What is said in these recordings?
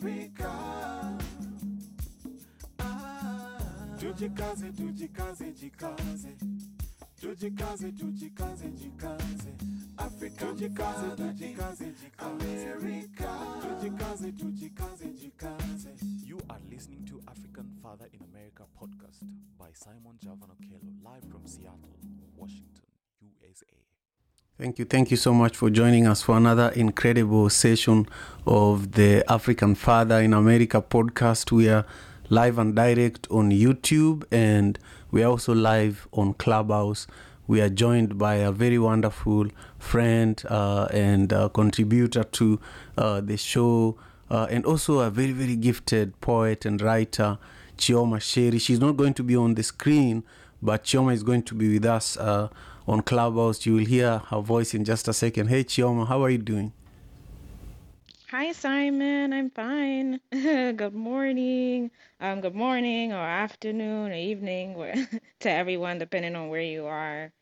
America. Ah, tujikaze, tujikaze, jikaze. Tujikaze, tujikaze, jikaze. Africa, tujikaze, tujikaze, jikaze. America. Tujikaze, tujikaze, jikaze. You are listening to African Father in America podcast by Simon Javan Okello, live from Seattle, Washington, USA. Thank you. Thank you so much for joining us for another incredible session of the African Father in America podcast. We are live and direct on YouTube and we are also live on Clubhouse. We are joined by a very wonderful friend uh, and uh, contributor to uh, the show, uh, and also a very, very gifted poet and writer, Chioma Sheri. She's not going to be on the screen, but Chioma is going to be with us uh, on Clubhouse. You will hear her voice in just a second. Hey, Chioma, how are you doing? Hi, Simon. I'm fine. Good morning. Um, good morning or afternoon or evening to everyone, depending on where you are.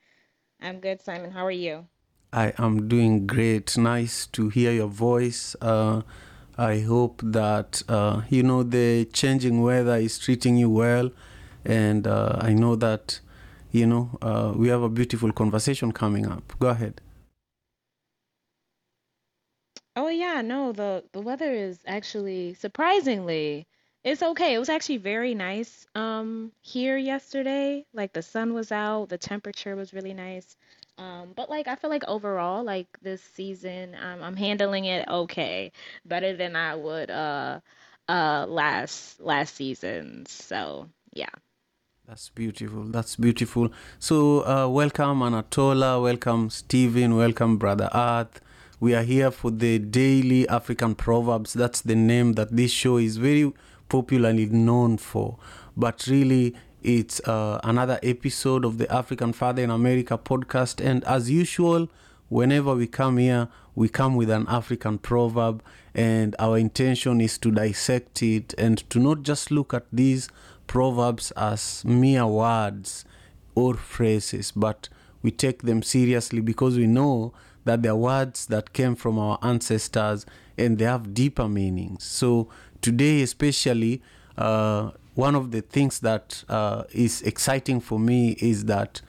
I'm good, Simon. How are you? I am doing great. Nice to hear your voice. Uh, I hope that uh, you know the changing weather is treating you well, and uh, I know that you know uh, we have a beautiful conversation coming up. Go ahead. Oh yeah, no, the the weather is actually surprisingly it's okay. It was actually very nice um here yesterday. Like the sun was out, the temperature was really nice. Um, but like I feel like overall, like this season, um, I'm handling it okay, better than I would uh uh last last season. So yeah. That's beautiful. That's beautiful. So, uh, welcome Anatola, welcome Stephen, welcome Brother Earth. We are here for the daily African proverbs. That's the name that this show is very popularly known for. But really, it's uh, another episode of the African Father in America podcast. And as usual, whenever we come here, we come with an African proverb, and our intention is to dissect it and to not just look at these proverbs as mere words or phrases, but we take them seriously because we know that they're words that came from our ancestors and they have deeper meanings. So, today, especially, uh, one of the things that uh, is exciting for me is that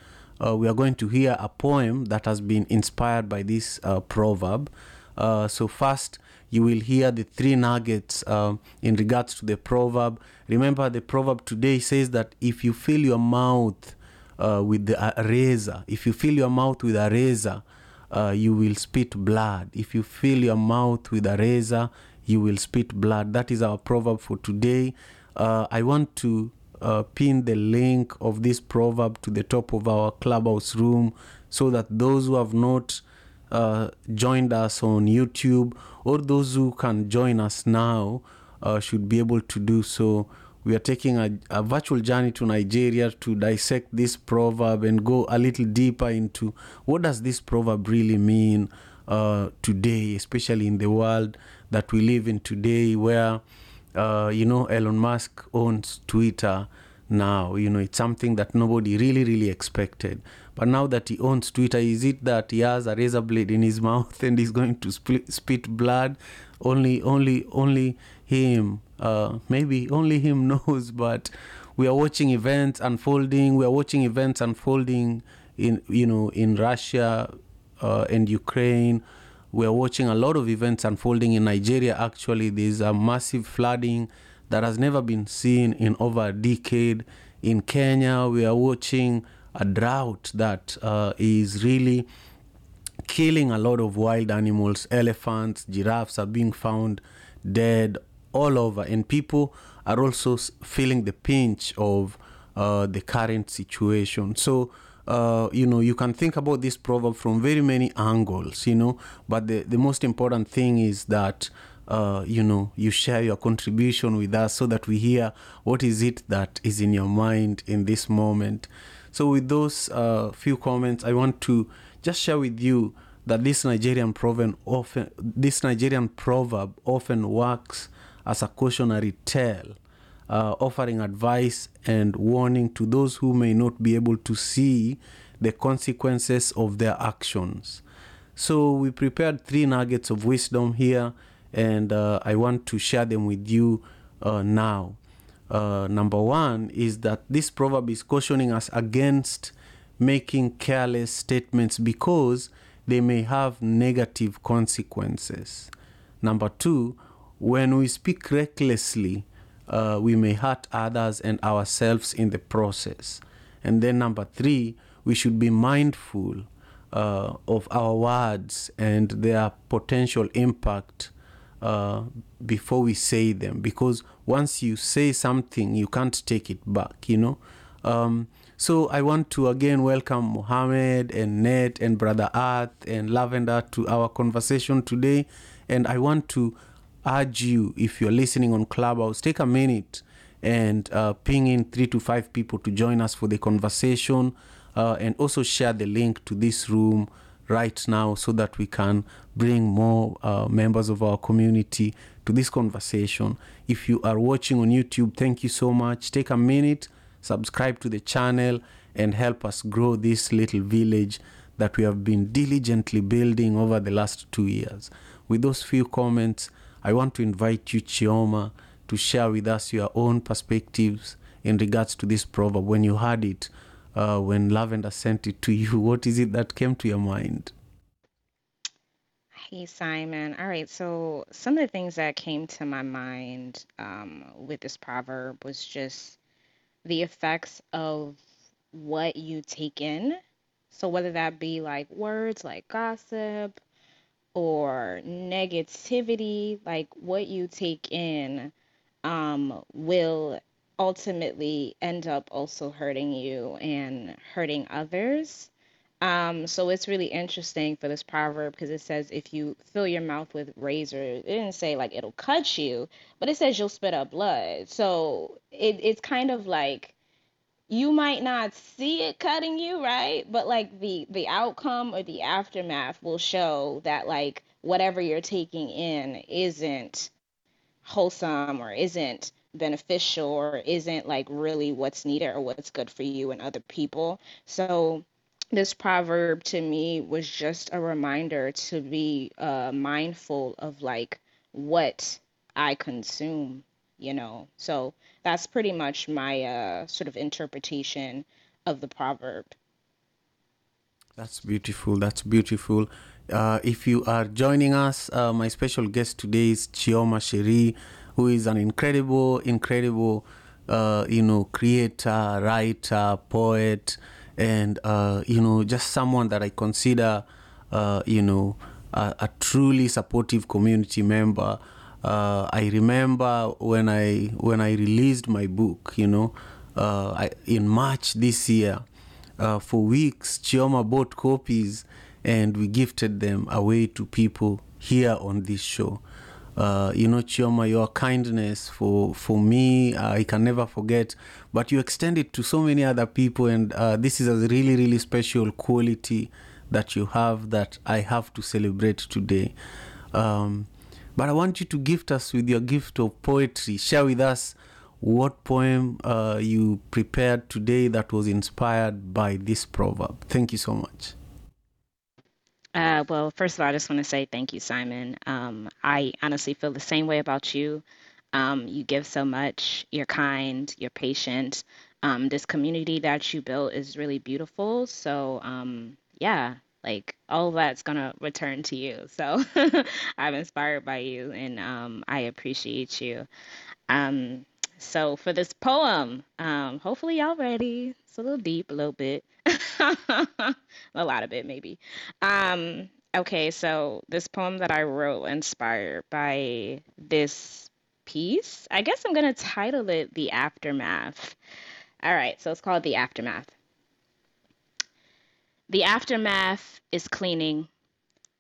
uh, we are going to hear a poem that has been inspired by this uh, proverb. Uh, so, first, you will hear the three nuggets uh, in regards to the proverb. Remember, the proverb today says that if you fill your mouth uh, with the, a razor, if you fill your mouth with a razor, uh, you will spit blood. If you fill your mouth with a razor, you will spit blood. That is our proverb for today. Uh, I want to uh, pin the link of this proverb to the top of our clubhouse room so that those who have not uh, joined us on YouTube or those who can join us now uh, should be able to do so. We are taking a, a virtual journey to Nigeria to dissect this proverb and go a little deeper into what does this proverb really mean uh, today, especially in the world that we live in today, where uh, you know Elon Musk owns Twitter now. You know it's something that nobody really, really expected. But now that he owns Twitter, is it that he has a razor blade in his mouth and he's going to split, spit blood? Only, only, only him. Uh, maybe only him knows. But we are watching events unfolding. We are watching events unfolding in, you know, in Russia uh, and Ukraine. We are watching a lot of events unfolding in Nigeria. Actually, there's a massive flooding that has never been seen in over a decade. In Kenya, we are watching a drought that uh, is really killing a lot of wild animals. Elephants, giraffes are being found dead all over, and people are also feeling the pinch of uh, the current situation. So, uh, you know, you can think about this proverb from very many angles, you know, but the, the most important thing is that. Uh, you know, you share your contribution with us so that we hear what is it that is in your mind in this moment. So, with those uh, few comments, I want to just share with you that this Nigerian proverb often, this Nigerian proverb often works as a cautionary tale, uh, offering advice and warning to those who may not be able to see the consequences of their actions. So we prepared three nuggets of wisdom here, and uh, I want to share them with you uh, now. Uh, number one is that this proverb is cautioning us against making careless statements because they may have negative consequences. Number two, when we speak recklessly, uh, we may hurt others and ourselves in the process. And then number three, we should be mindful uh, of our words and their potential impact uh, before we say them. Because once you say something you can't take it back you know? Um, so i want to again welcome mohammed and ned and brother earth and lavender to our conversation today. And i want to urge you if you're listening on clubhouse take a minute and uh, ping in three to five people to join us for the conversation uh, and also share the link to this room right now so that we can bring more uh, members of our community to this conversation. If you are watching on YouTube, thank you so much. Take a minute, subscribe to the channel, and help us grow this little village that we have been diligently building over the last two years. With those few comments, I want to invite you, Chioma, to share with us your own perspectives in regards to this proverb. When you heard it, uh, when Lavender sent it to you, what is it that came to your mind? Hey, Simon. All right, so some of the things that came to my mind um, with this proverb was just the effects of what you take in. So, whether that be like words like gossip or negativity, like what you take in um, will ultimately end up also hurting you and hurting others. Um, so it's really interesting for this proverb because it says if you fill your mouth with razor, it didn't say like it'll cut you, but it says you'll spit up blood. So it, it's kind of like you might not see it cutting you, right? But like the the outcome or the aftermath will show that like whatever you're taking in isn't wholesome or isn't beneficial or isn't like really what's needed or what's good for you and other people. So this proverb to me was just a reminder to be uh, mindful of like what I consume, you know. So that's pretty much my uh, sort of interpretation of the proverb. That's beautiful. That's beautiful. Uh, if you are joining us, uh, my special guest today is Chioma Sheri, who is an incredible, incredible, uh, you know, creator, writer, poet, and uh, you know, just someone that I consider, uh, you know, a, a, truly supportive community member. Uh, I remember when I when I released my book, you know, I, in March this year. for weeks, Chioma bought copies and we gifted them away to people here on this show. Uh, you know, Chioma, your kindness for for me, uh, I can never forget. But you extend it to so many other people, and uh, this is a really, really special quality that you have that I have to celebrate today. Um, but I want you to gift us with your gift of poetry. Share with us what poem uh, you prepared today that was inspired by this proverb. Thank you so much. Uh, well, first of all, I just want to say thank you, Simon. Um, I honestly feel the same way about you. Um, you give so much. You're kind. You're patient. Um, this community that you built is really beautiful. So, um, yeah, like all that's gonna return to you. So, I'm inspired by you, and um, I appreciate you. Um, so, for this poem, um, hopefully y'all ready. It's a little deep, a little bit. a lot of it, maybe. Um, okay, so this poem that I wrote inspired by this piece. I guess I'm to title it The Aftermath. All right, so it's called The Aftermath. The aftermath is cleaning.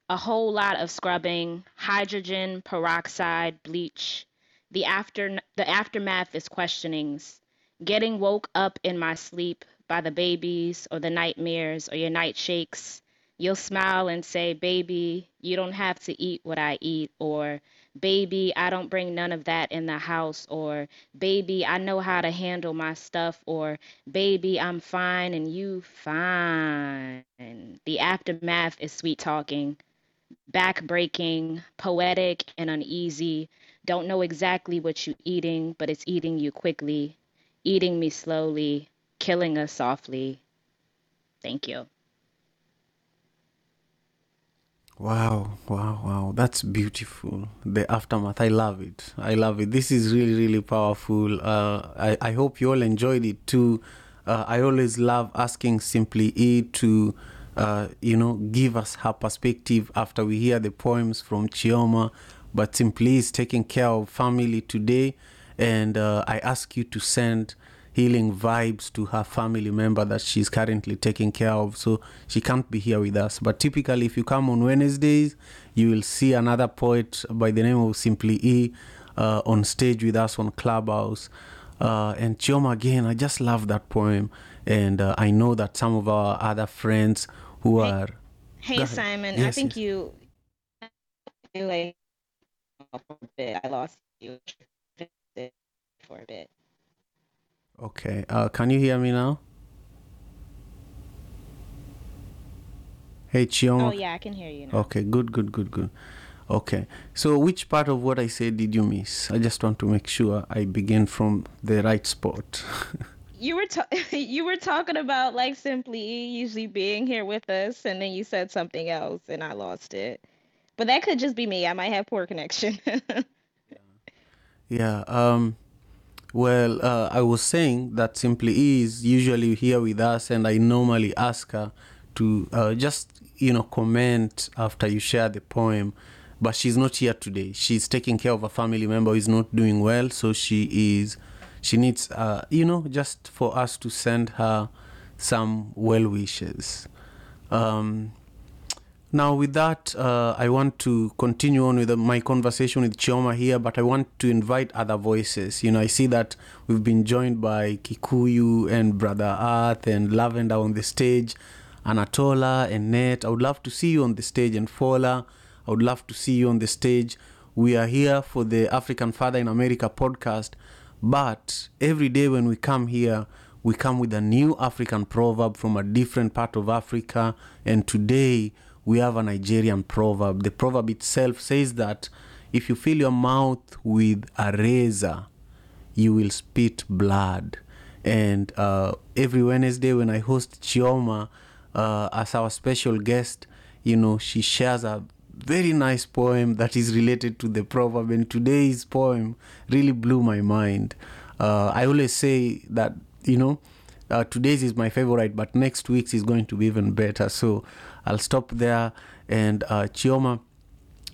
A whole lot of scrubbing, hydrogen peroxide, bleach. The after the aftermath is questionings. Getting woke up in my sleep, by the babies or the nightmares or your night shakes. You'll smile and say, Baby, you don't have to eat what I eat, or Baby, I don't bring none of that in the house, or Baby, I know how to handle my stuff, or Baby, I'm fine and you fine. The aftermath is sweet talking. back-breaking, poetic, and uneasy. Don't know exactly what you're eating, but it's eating you quickly, eating me slowly, killing us softly. Thank you. Wow, wow, wow. That's beautiful. The aftermath. I love it. I love it. This is really, really powerful. Uh, I, I hope you all enjoyed it too. Uh, I always love asking Simply E to, uh, you know, give us her perspective after we hear the poems from Chioma. But Simply is taking care of family today. And uh, I ask you to send healing vibes to her family member that she's currently taking care of. So she can't be here with us. But typically, if you come on Wednesdays, you will see another poet by the name of Simply E uh, on stage with us on Clubhouse. Uh, and Chioma, again, I just love that poem. And uh, I know that some of our other friends who Hey, are. hey. Simon, I think yes. you you like for a bit. I lost you for a bit. Okay. Uh, can you hear me now? Hey, Chioma. Oh yeah, I can hear you now. Okay, good, good, good, good. Okay, so which part of what I said did you miss? I just want to make sure I begin from the right spot. You were ta- you were talking about like simply usually being here with us, and then you said something else, and I lost it. But that could just be me. I might have poor connection. yeah, um, well, uh, I was saying that Simply is usually here with us, and I normally ask her to uh, just, you know, comment after you share the poem. But she's not here today. She's taking care of a family member who is not doing well, so she is she needs uh, you know just for us to send her some well wishes um, now with that uh, i want to continue on with my conversation with chioma here but i want to invite other voices you know i see that we've been joined by kikuyu and brother earth and lavender on the stage anatola and net i would love to see you on the stage and fola i would love to see you on the stage we are here for the african father in america podcast but every day when we come here, we come with a new African proverb from a different part of Africa. And today we have a Nigerian proverb. The proverb itself says that if you fill your mouth with a razor, you will spit blood. And uh, every Wednesday when I host Chioma uh, as our special guest, you know, she shares a very nice poem that is related to the proverb. And today's poem really blew my mind. Uh, I always say that, you know, uh, today's is my favorite, but next week's is going to be even better. So I'll stop there. And uh, Chioma,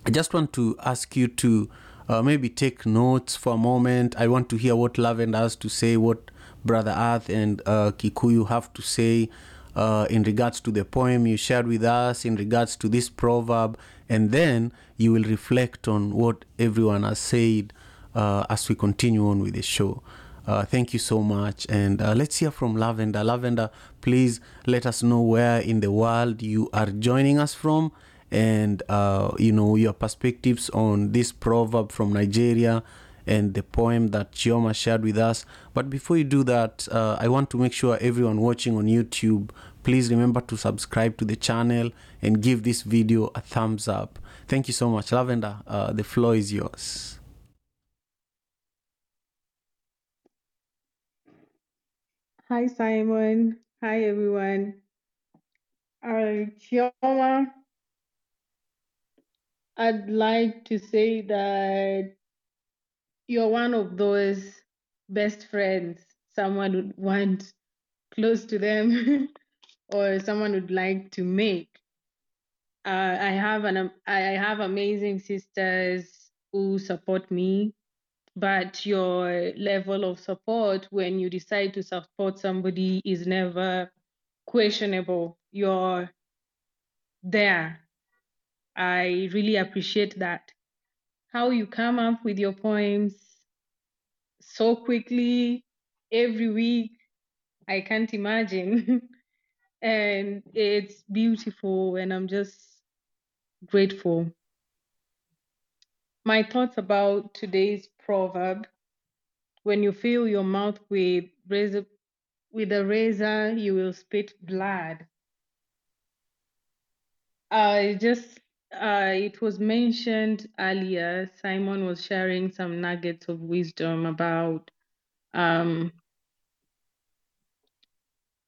I just want to ask you to uh, maybe take notes for a moment. I want to hear what Lavender has to say, what Brother Earth and uh, Kikuyu have to say uh, in regards to the poem you shared with us, in regards to this proverb, and then you will reflect on what everyone has said uh, as we continue on with the show. Uh, thank you so much. And uh, let's hear from Lavender. Lavender, please let us know where in the world you are joining us from and, uh, you know, your perspectives on this proverb from Nigeria and the poem that Chioma shared with us. But before you do that, uh, I want to make sure everyone watching on YouTube, please remember to subscribe to the channel and give this video a thumbs up. Thank you so much. Lavender, uh, the floor is yours. Hi, Simon. Hi, everyone. Chioma, I'd like to say that you're one of those best friends someone would want close to them or someone would like to make. Uh, I have an am- I have amazing sisters who support me, but your level of support when you decide to support somebody is never questionable. You're there. I really appreciate that. How you come up with your poems so quickly every week, I can't imagine. and it's beautiful, and I'm just grateful. My thoughts about today's proverb when you fill your mouth with razor with a razor you will spit blood. I just uh, it was mentioned earlier, Simon was sharing some nuggets of wisdom about um,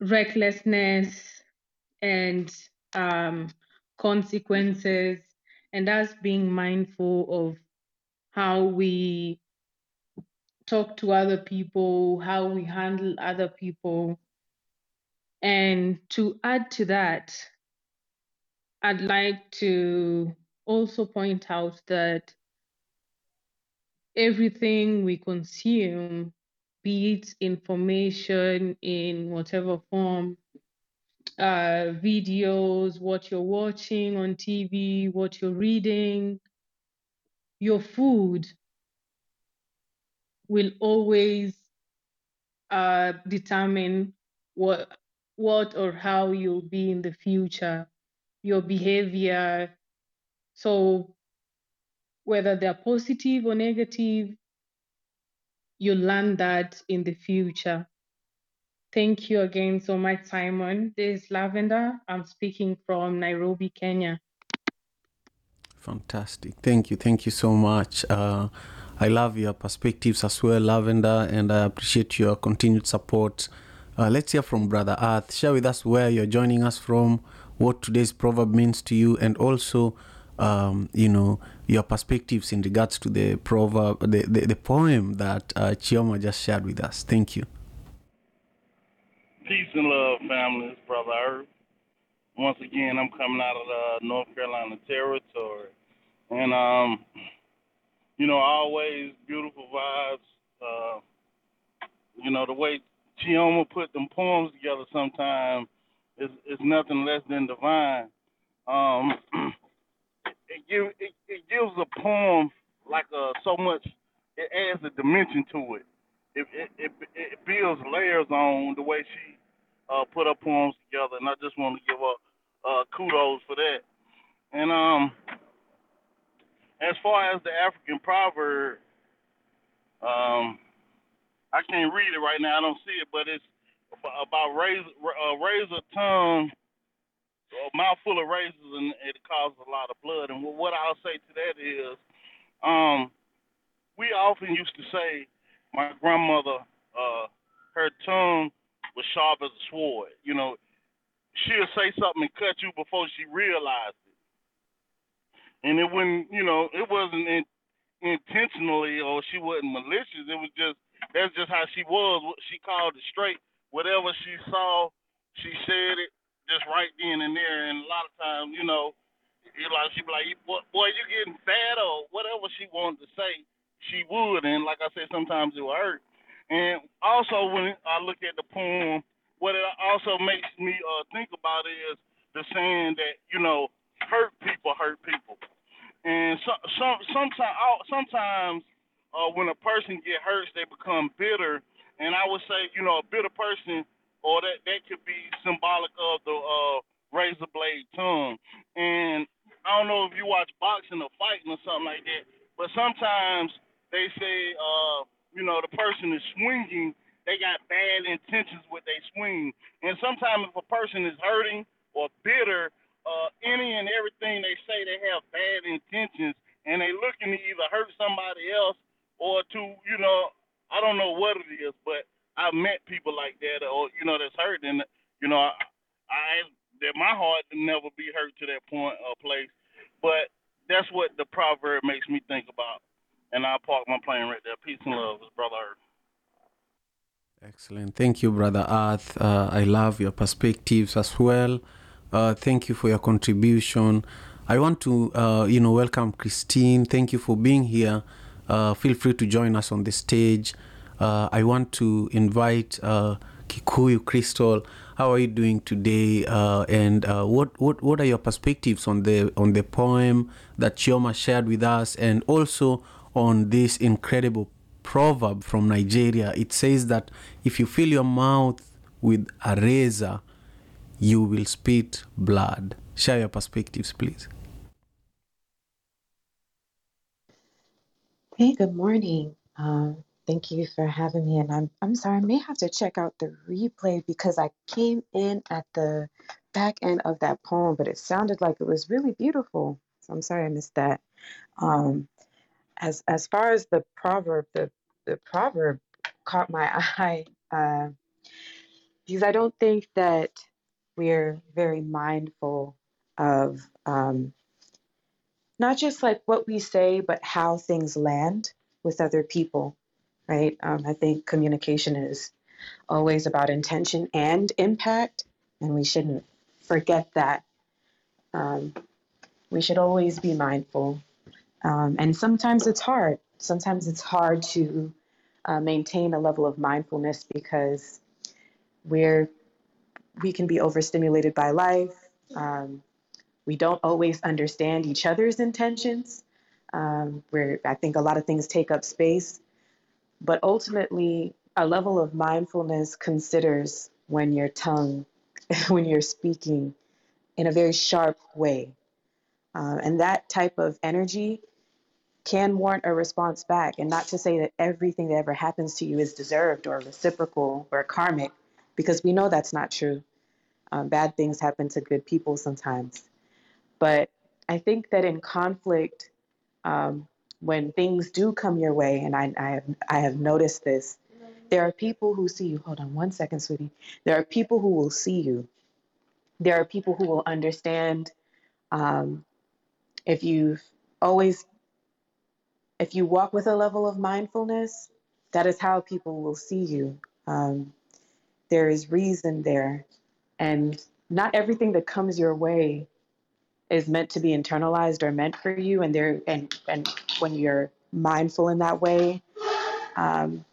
recklessness and um, consequences, and us being mindful of how we talk to other people, how we handle other people. And to add to that, I'd like to also point out that everything we consume, be it information in whatever form, uh, videos, what you're watching on TV, what you're reading, your food will always uh, determine what what or how you'll be in the future, your behavior. So whether they're positive or negative, you'll learn that in the future. Thank you again so much, Simon. This is Lavender. I'm speaking from Nairobi, Kenya. Fantastic. Thank you. Thank you so much. Uh, I love your perspectives as well, Lavender, and I appreciate your continued support. Uh, let's hear from Brother Earth. Share with us where you're joining us from, what today's proverb means to you, and also, um, you know, your perspectives in regards to the proverb, the, the, the poem that uh, Chioma just shared with us. Thank you. Peace and love, family. It's Brother Earth. Once again, I'm coming out of the North Carolina territory. And, um, you know, always beautiful vibes. Uh, you know, the way Chioma put them poems together sometimes is, is nothing less than divine. Um, it, give, it, it gives a poem like uh, so much, it adds a dimension to it. It, it, it, it builds layers on the way she uh, put her poems together, and I just want to give her uh, kudos for that. And um, as far as the African proverb, um, I can't read it right now. I don't see it, but it's about raise uh, razor tongue, a mouthful of razors, and it causes a lot of blood. And what I'll say to that is, um, we often used to say, my grandmother, uh, her tongue was sharp as a sword. You know, she'll say something and cut you before she realized. And it wouldn't, you know, it wasn't in, intentionally or she wasn't malicious. It was just that's just how she was. What she called it straight. Whatever she saw, she said it just right then and there. And a lot of times, you know, you like she'd be like, "Boy, you getting fat?" or whatever she wanted to say, she would. And like I said, sometimes it would hurt. And also, when I look at the poem, what it also makes me uh, think about is the saying that you know, hurt people hurt people, and so, some sometimes sometimes uh, when a person get hurt, they become bitter. And I would say, you know, a bitter person, or that that could be symbolic of the uh, razor blade tongue. And I don't know if you watch boxing or fighting or something like that, but sometimes they say. Uh, you know, the person is swinging, they got bad intentions with their swing. And sometimes if a person is hurting or bitter, uh, any and everything they say, they have bad intentions, and they looking to either hurt somebody else or to, you know, I don't know what it is, but I've met people like that, or you know, that's hurt, and you know, I, I that my heart can never be hurt to that point or place, but that's what the proverb makes me think about. And I'll park my plane right there. Peace and love, brother Earth. Excellent. Thank you, Brother Earth. Uh, I love your perspectives as well. Uh, thank you for your contribution. I want to, uh, you know, welcome Christine. Thank you for being here. Uh, feel free to join us on the stage. Uh, I want to invite uh, Kikuyu Crystal. How are you doing today? and what, what what are your perspectives on the on the poem that Chioma shared with us, and also on this incredible proverb from Nigeria. It says that if you fill your mouth with a razor, you will spit blood. Share your perspectives, please. Hey, good morning. Um, thank you for having me. And I'm I'm sorry, I may have to check out the replay because I came in at the back end of that poem, but it sounded like it was really beautiful. So I'm sorry I missed that. Um, as as far as the proverb, the the proverb caught my eye uh, because I don't think that we're very mindful of um, not just like what we say, but how things land with other people, right? Um, I think communication is always about intention and impact, and we shouldn't forget that. Um, we should always be mindful. Um, and sometimes it's hard. Sometimes it's hard to uh, maintain a level of mindfulness because we're we can be overstimulated by life. Um, we don't always understand each other's intentions. Um, where I think a lot of things take up space, but ultimately, a level of mindfulness considers when your tongue, when you're speaking in a very sharp way, uh, and that type of energy can warrant a response back. And not to say that everything that ever happens to you is deserved or reciprocal or karmic, because we know that's not true. Um, bad things happen to good people sometimes. But I think that in conflict, um, when things do come your way, and I, I, have, I have noticed this, there are people who see you. Hold on one second, sweetie. There are people who will see you. There are people who will understand um, if you've always, if you walk with a level of mindfulness, that is how people will see you. Um, there is reason there. And not everything that comes your way is meant to be internalized or meant for you. And there, and and when you're mindful in that way, um,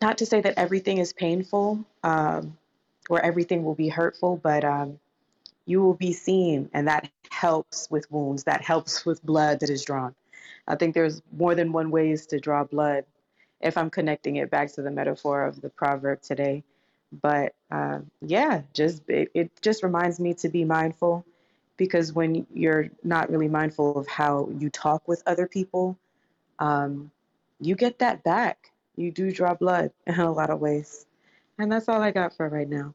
not to say that everything is painful um, or everything will be hurtful, but um, you will be seen, and that helps with wounds. That helps with blood that is drawn. I think there's more than one ways to draw blood. If I'm connecting it back to the metaphor of the proverb today, but uh, yeah, just it, it just reminds me to be mindful because when you're not really mindful of how you talk with other people, um, you get that back. You do draw blood in a lot of ways. And that's all I got for right now.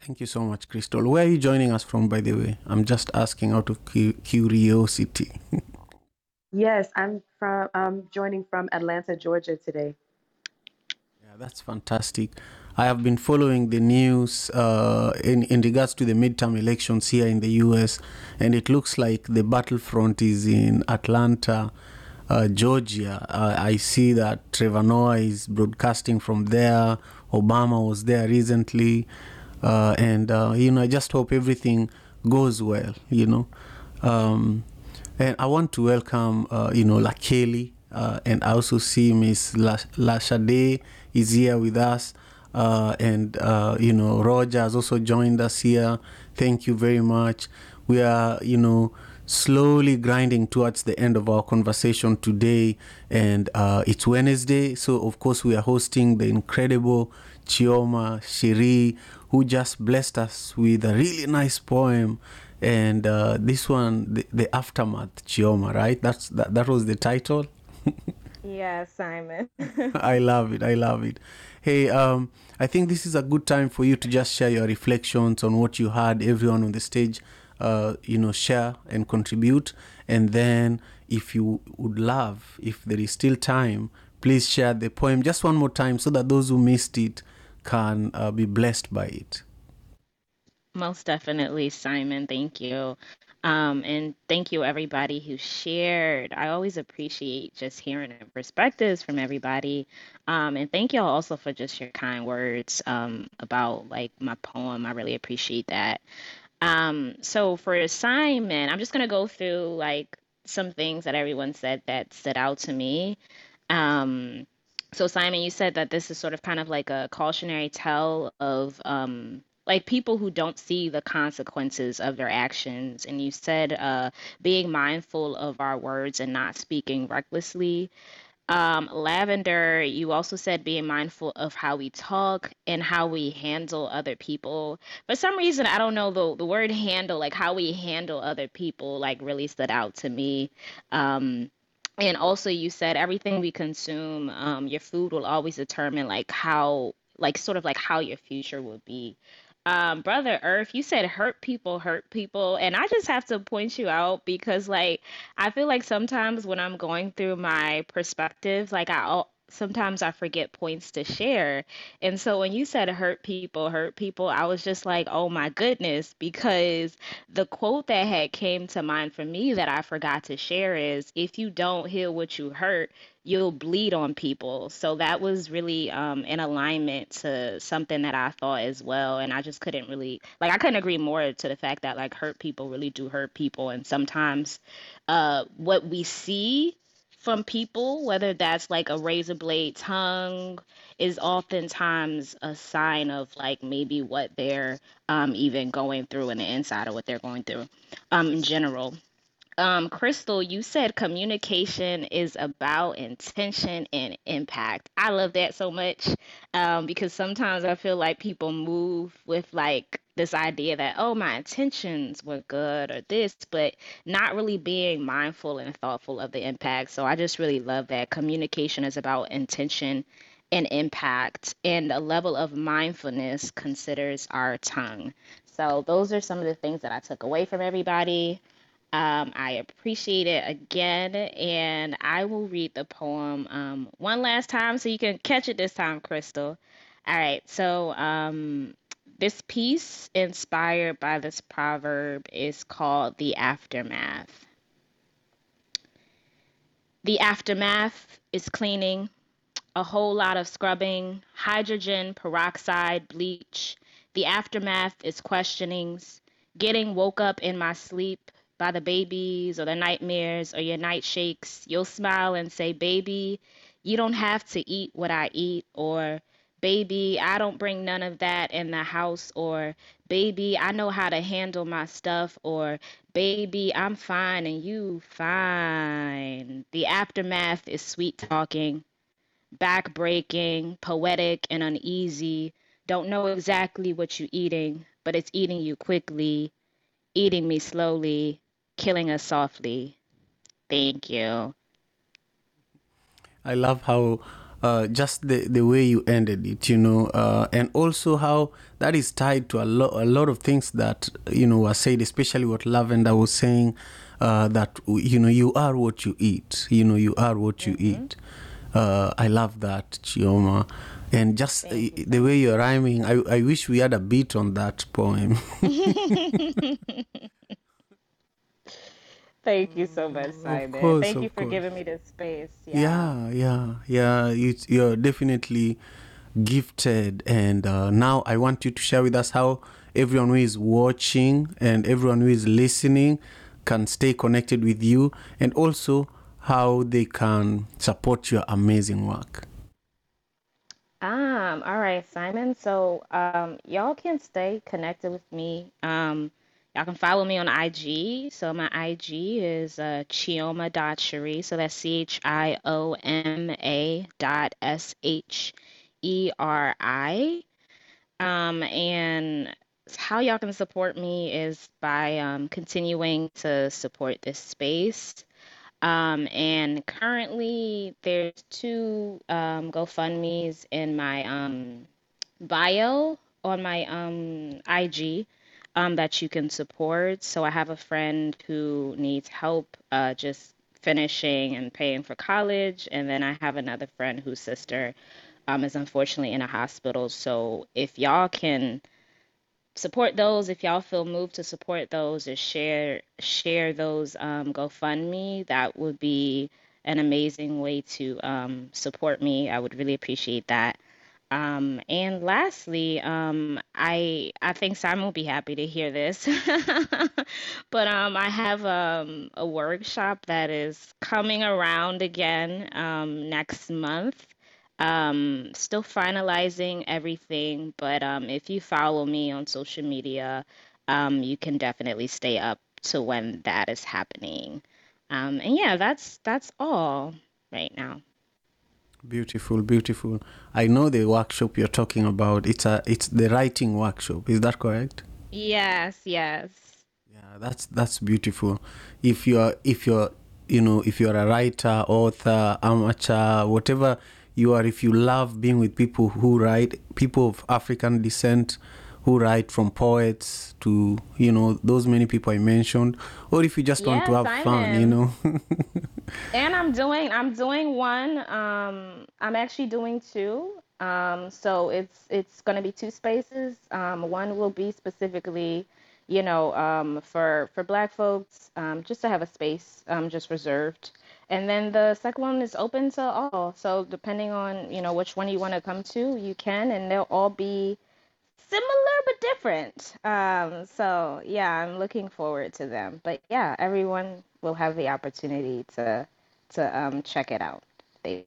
Thank you so much, Crystal. Where are you joining us from, by the way? I'm just asking out of cu- curiosity. yes, I'm from. I'm joining from Atlanta, Georgia today. Yeah, that's fantastic. I have been following the news uh, in, in regards to the midterm elections here in the US, and it looks like the battlefront is in Atlanta, uh, Georgia. Uh, I see that Trevor Noah is broadcasting from there. Obama was there recently. Uh, and, uh, you know, I just hope everything goes well, you know. Um, and I want to welcome, uh, you know, Lakeli, and I also see Miss Lashade is here with us. Uh, and uh, you know Roger has also joined us here. Thank you very much. We are you know slowly grinding towards the end of our conversation today, and uh, it's Wednesday, so of course we are hosting the incredible Chioma Sheri, who just blessed us with a really nice poem. And uh, this one, the, the aftermath, Chioma, right? That's that, that was the title. yeah, Simon. I love it. I love it. Hey, um, I think this is a good time for you to just share your reflections on what you heard. Everyone on the stage, uh, you know, share and contribute. And then, if you would love, if there is still time, please share the poem just one more time so that those who missed it can uh, be blessed by it. Most definitely, Simon. Thank you. Um, and thank you, everybody who shared. I always appreciate just hearing perspectives from everybody. Um, and thank y'all also for just your kind words um, about like my poem. I really appreciate that. Um, so for assignment, I'm just gonna go through like some things that everyone said that stood out to me. Um, so Simon, you said that this is sort of kind of like a cautionary tale of um, like people who don't see the consequences of their actions and you said uh, being mindful of our words and not speaking recklessly. Um, lavender you also said being mindful of how we talk and how we handle other people. For some reason i don't know the, the word handle like how we handle other people like really stood out to me. Um, and also you said everything we consume um, your food will always determine like how like sort of like how your future will be um, Brother Earth, you said hurt people hurt people. And I just have to point you out because, like, I feel like sometimes when I'm going through my perspectives, like, I sometimes I forget points to share. And so when you said hurt people, hurt people, I was just like, oh my goodness, because the quote that had came to mind for me that I forgot to share is if you don't heal what you hurt, you'll bleed on people. So that was really um, in alignment to something that I thought as well. And I just couldn't really, like, I couldn't agree more to the fact that, like, hurt people really do hurt people. And sometimes uh, what we see from people, whether that's like a razor blade tongue, is oftentimes a sign of like maybe what they're um, even going through in the inside of what they're going through um, in general. Um, Crystal, you said communication is about intention and impact. I love that so much um, because sometimes I feel like people move with like this idea that, oh, my intentions were good or this, but not really being mindful and thoughtful of the impact. So I just really love that communication is about intention and impact, and a level of mindfulness considers our tongue. So those are some of the things that I took away from everybody. Um, I appreciate it again, and I will read the poem um, one last time so you can catch it this time, Crystal. All right, so um, this piece, inspired by this proverb, is called The Aftermath. The aftermath is cleaning, a whole lot of scrubbing, hydrogen peroxide, bleach. The aftermath is questionings, getting woke up in my sleep by the babies or the nightmares or your night shakes, you'll smile and say, Baby, you don't have to eat what I eat, or Baby, I don't bring none of that in the house, or Baby, I know how to handle my stuff, or Baby, I'm fine and you fine. The aftermath is sweet talking, back breaking, poetic, and uneasy. Don't know exactly what you're eating, but it's eating you quickly, eating me slowly, killing us softly. Thank you. I love how uh, just the, the way you ended it, you know, uh, and also how that is tied to a, lot a lot of things that, you know, were said, especially what Lavender was saying, uh, that, you know, you are what you eat, you know, you are what you Mm-hmm. eat. Uh, I love that, Chioma. And just the way you're rhyming, I, I wish we had a beat on that poem. Thank you so much, Simon. course, Thank you for course. giving me this space. Yeah, yeah, yeah. It's, you're definitely gifted. And uh, now I want you to share with us how everyone who is watching and everyone who is listening can stay connected with you and also how they can support your amazing work. Um, all right, Simon. So, um, y'all can stay connected with me. Um, y'all can follow me on IG. So my IG is uh chioma.cherie. So that's C H I O M A dot S H E R I. Um, and how y'all can support me is by um continuing to support this space. Um, and currently there's two um, GoFundMe's in my um, bio on my um, IG um, that you can support. So I have a friend who needs help uh, just finishing and paying for college, and then I have another friend whose sister um, is unfortunately in a hospital. So if y'all can support those if y'all feel moved to support those or share share those um, GoFundMe, that would be an amazing way to um, support me. I would really appreciate that. Um, and lastly, um, I I think Simon will be happy to hear this, but um, I have um, a workshop that is coming around again um, next month. Um, still finalizing everything, but um, if you follow me on social media, um, you can definitely stay up to when that is happening. Um, and yeah, that's that's all right now. Beautiful, beautiful. I know the workshop you're talking about. It's a it's the writing workshop. Is that correct? Yes, yes. Yeah, that's that's beautiful. If you're if you're you know if you're a writer, author, amateur, whatever you are, if you love being with people who write, people of African descent who write from poets to you know those many people I mentioned, or if you just want to have I'm fun, you know. And I'm doing I'm doing one. Um, I'm actually doing two. Um, so it's it's gonna be two spaces. Um, one will be specifically, you know, um, for for Black folks, um, just to have a space, um, just reserved. And then the second one is open to all. So depending on, you know, which one you want to come to, you can, and they'll all be similar but different. Um, so yeah, I'm looking forward to them. But yeah, everyone will have the opportunity to to um, check it out. They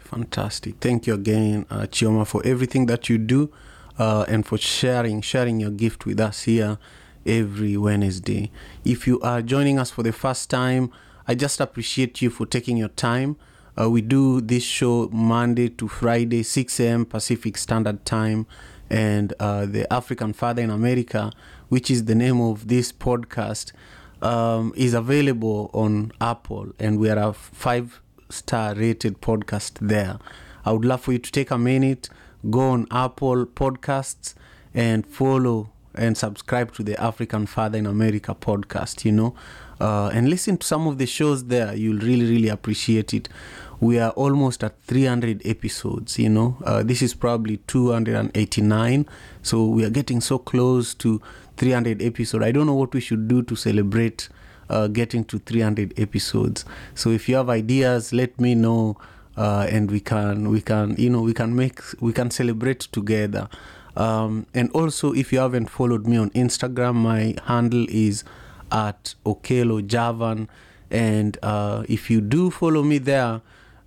Fantastic. Thank you again, uh, Chioma, for everything that you do uh, and for sharing sharing your gift with us here every Wednesday. If you are joining us for the first time, I just appreciate you for taking your time. Uh, we do this show Monday to Friday, 6 a.m. Pacific Standard Time, and uh, the African Father in America, which is the name of this podcast, um, is available on Apple, and we are a five star rated podcast there. I would love for you to take a minute, go on Apple Podcasts, and follow and subscribe to the African Father in America podcast, you know, uh, and listen to some of the shows there. You'll really, really appreciate it. We are almost at 300 episodes, you know. Uh, this is probably 289. So we are getting so close to 300 episodes. I don't know what we should do to celebrate uh, getting to 300 episodes. So if you have ideas, let me know, uh, and we can we can you know we can make we can celebrate together. Um, and also, if you haven't followed me on Instagram, my handle is at Okello Javan, and uh, if you do follow me there,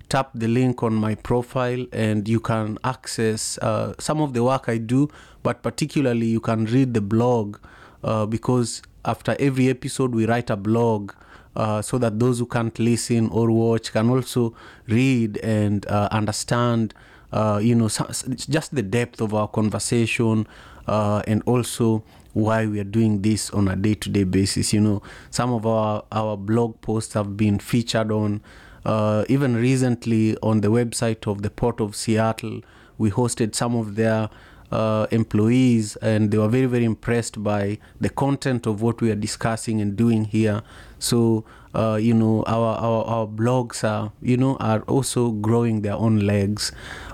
tap the link on my profile and you can access uh, some of the work I do, but particularly you can read the blog uh, because after every episode we write a blog uh, so that those who can't listen or watch can also read and uh, understand. Uh, you know, just the depth of our conversation, uh, and also why we are doing this on a day-to-day basis. You know, some of our our blog posts have been featured on uh, even recently on the website of the Port of Seattle, we hosted some of their uh, employees, and they were very, very impressed by the content of what we are discussing and doing here. So, uh, you know, our, our, our blogs are, you know, are also growing their own legs.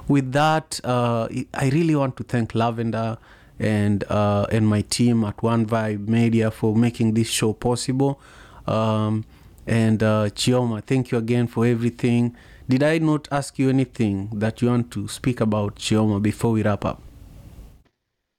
With that, uh, I really want to thank Lavender and uh, and my team at One Vibe Media for making this show possible. Um, and uh, Chioma, thank you again for everything. Did I not ask you anything that you want to speak about, Chioma, before we wrap up?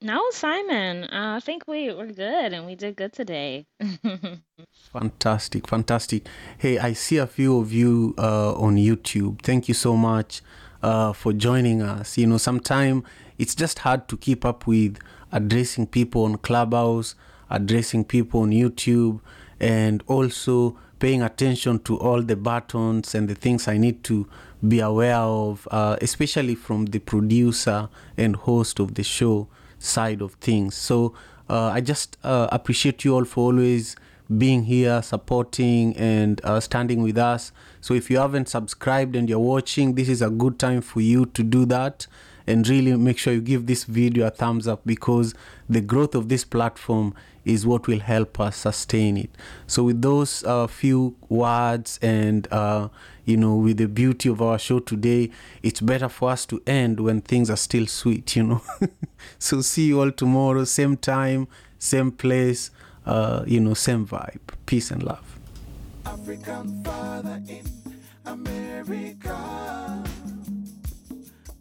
No, Simon. Uh, I think we we're good and we did good today. Fantastic, fantastic. Hey, I see a few of you uh, on YouTube. Thank you so much uh, for joining us. You know, sometimes it's just hard to keep up with addressing people on Clubhouse, addressing people on YouTube, and also paying attention to all the buttons and the things I need to be aware of, uh, especially from the producer and host of the show side of things. So uh, I just uh, appreciate you all for always being here, supporting, and uh, standing with us. So if you haven't subscribed and you're watching, this is a good time for you to do that. And really make sure you give this video a thumbs up because the growth of this platform is what will help us sustain it. So, with those uh, few words and uh, you know, with the beauty of our show today, it's better for us to end when things are still sweet, you know. so, see you all tomorrow, same time, same place, uh, you know, same vibe. Peace and love. African father in America.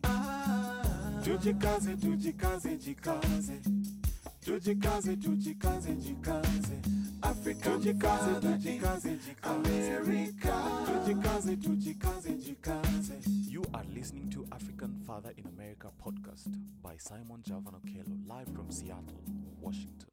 Ah, tujikaze, tujikaze, jikaze. Tujikaze, tujikaze, jikaze. African tujikaze, tujikaze, jikaze. America. Tujikaze, tujikaze, jikaze. You are listening to African Father in America podcast by Simon Javan Okello, live from Seattle, Washington.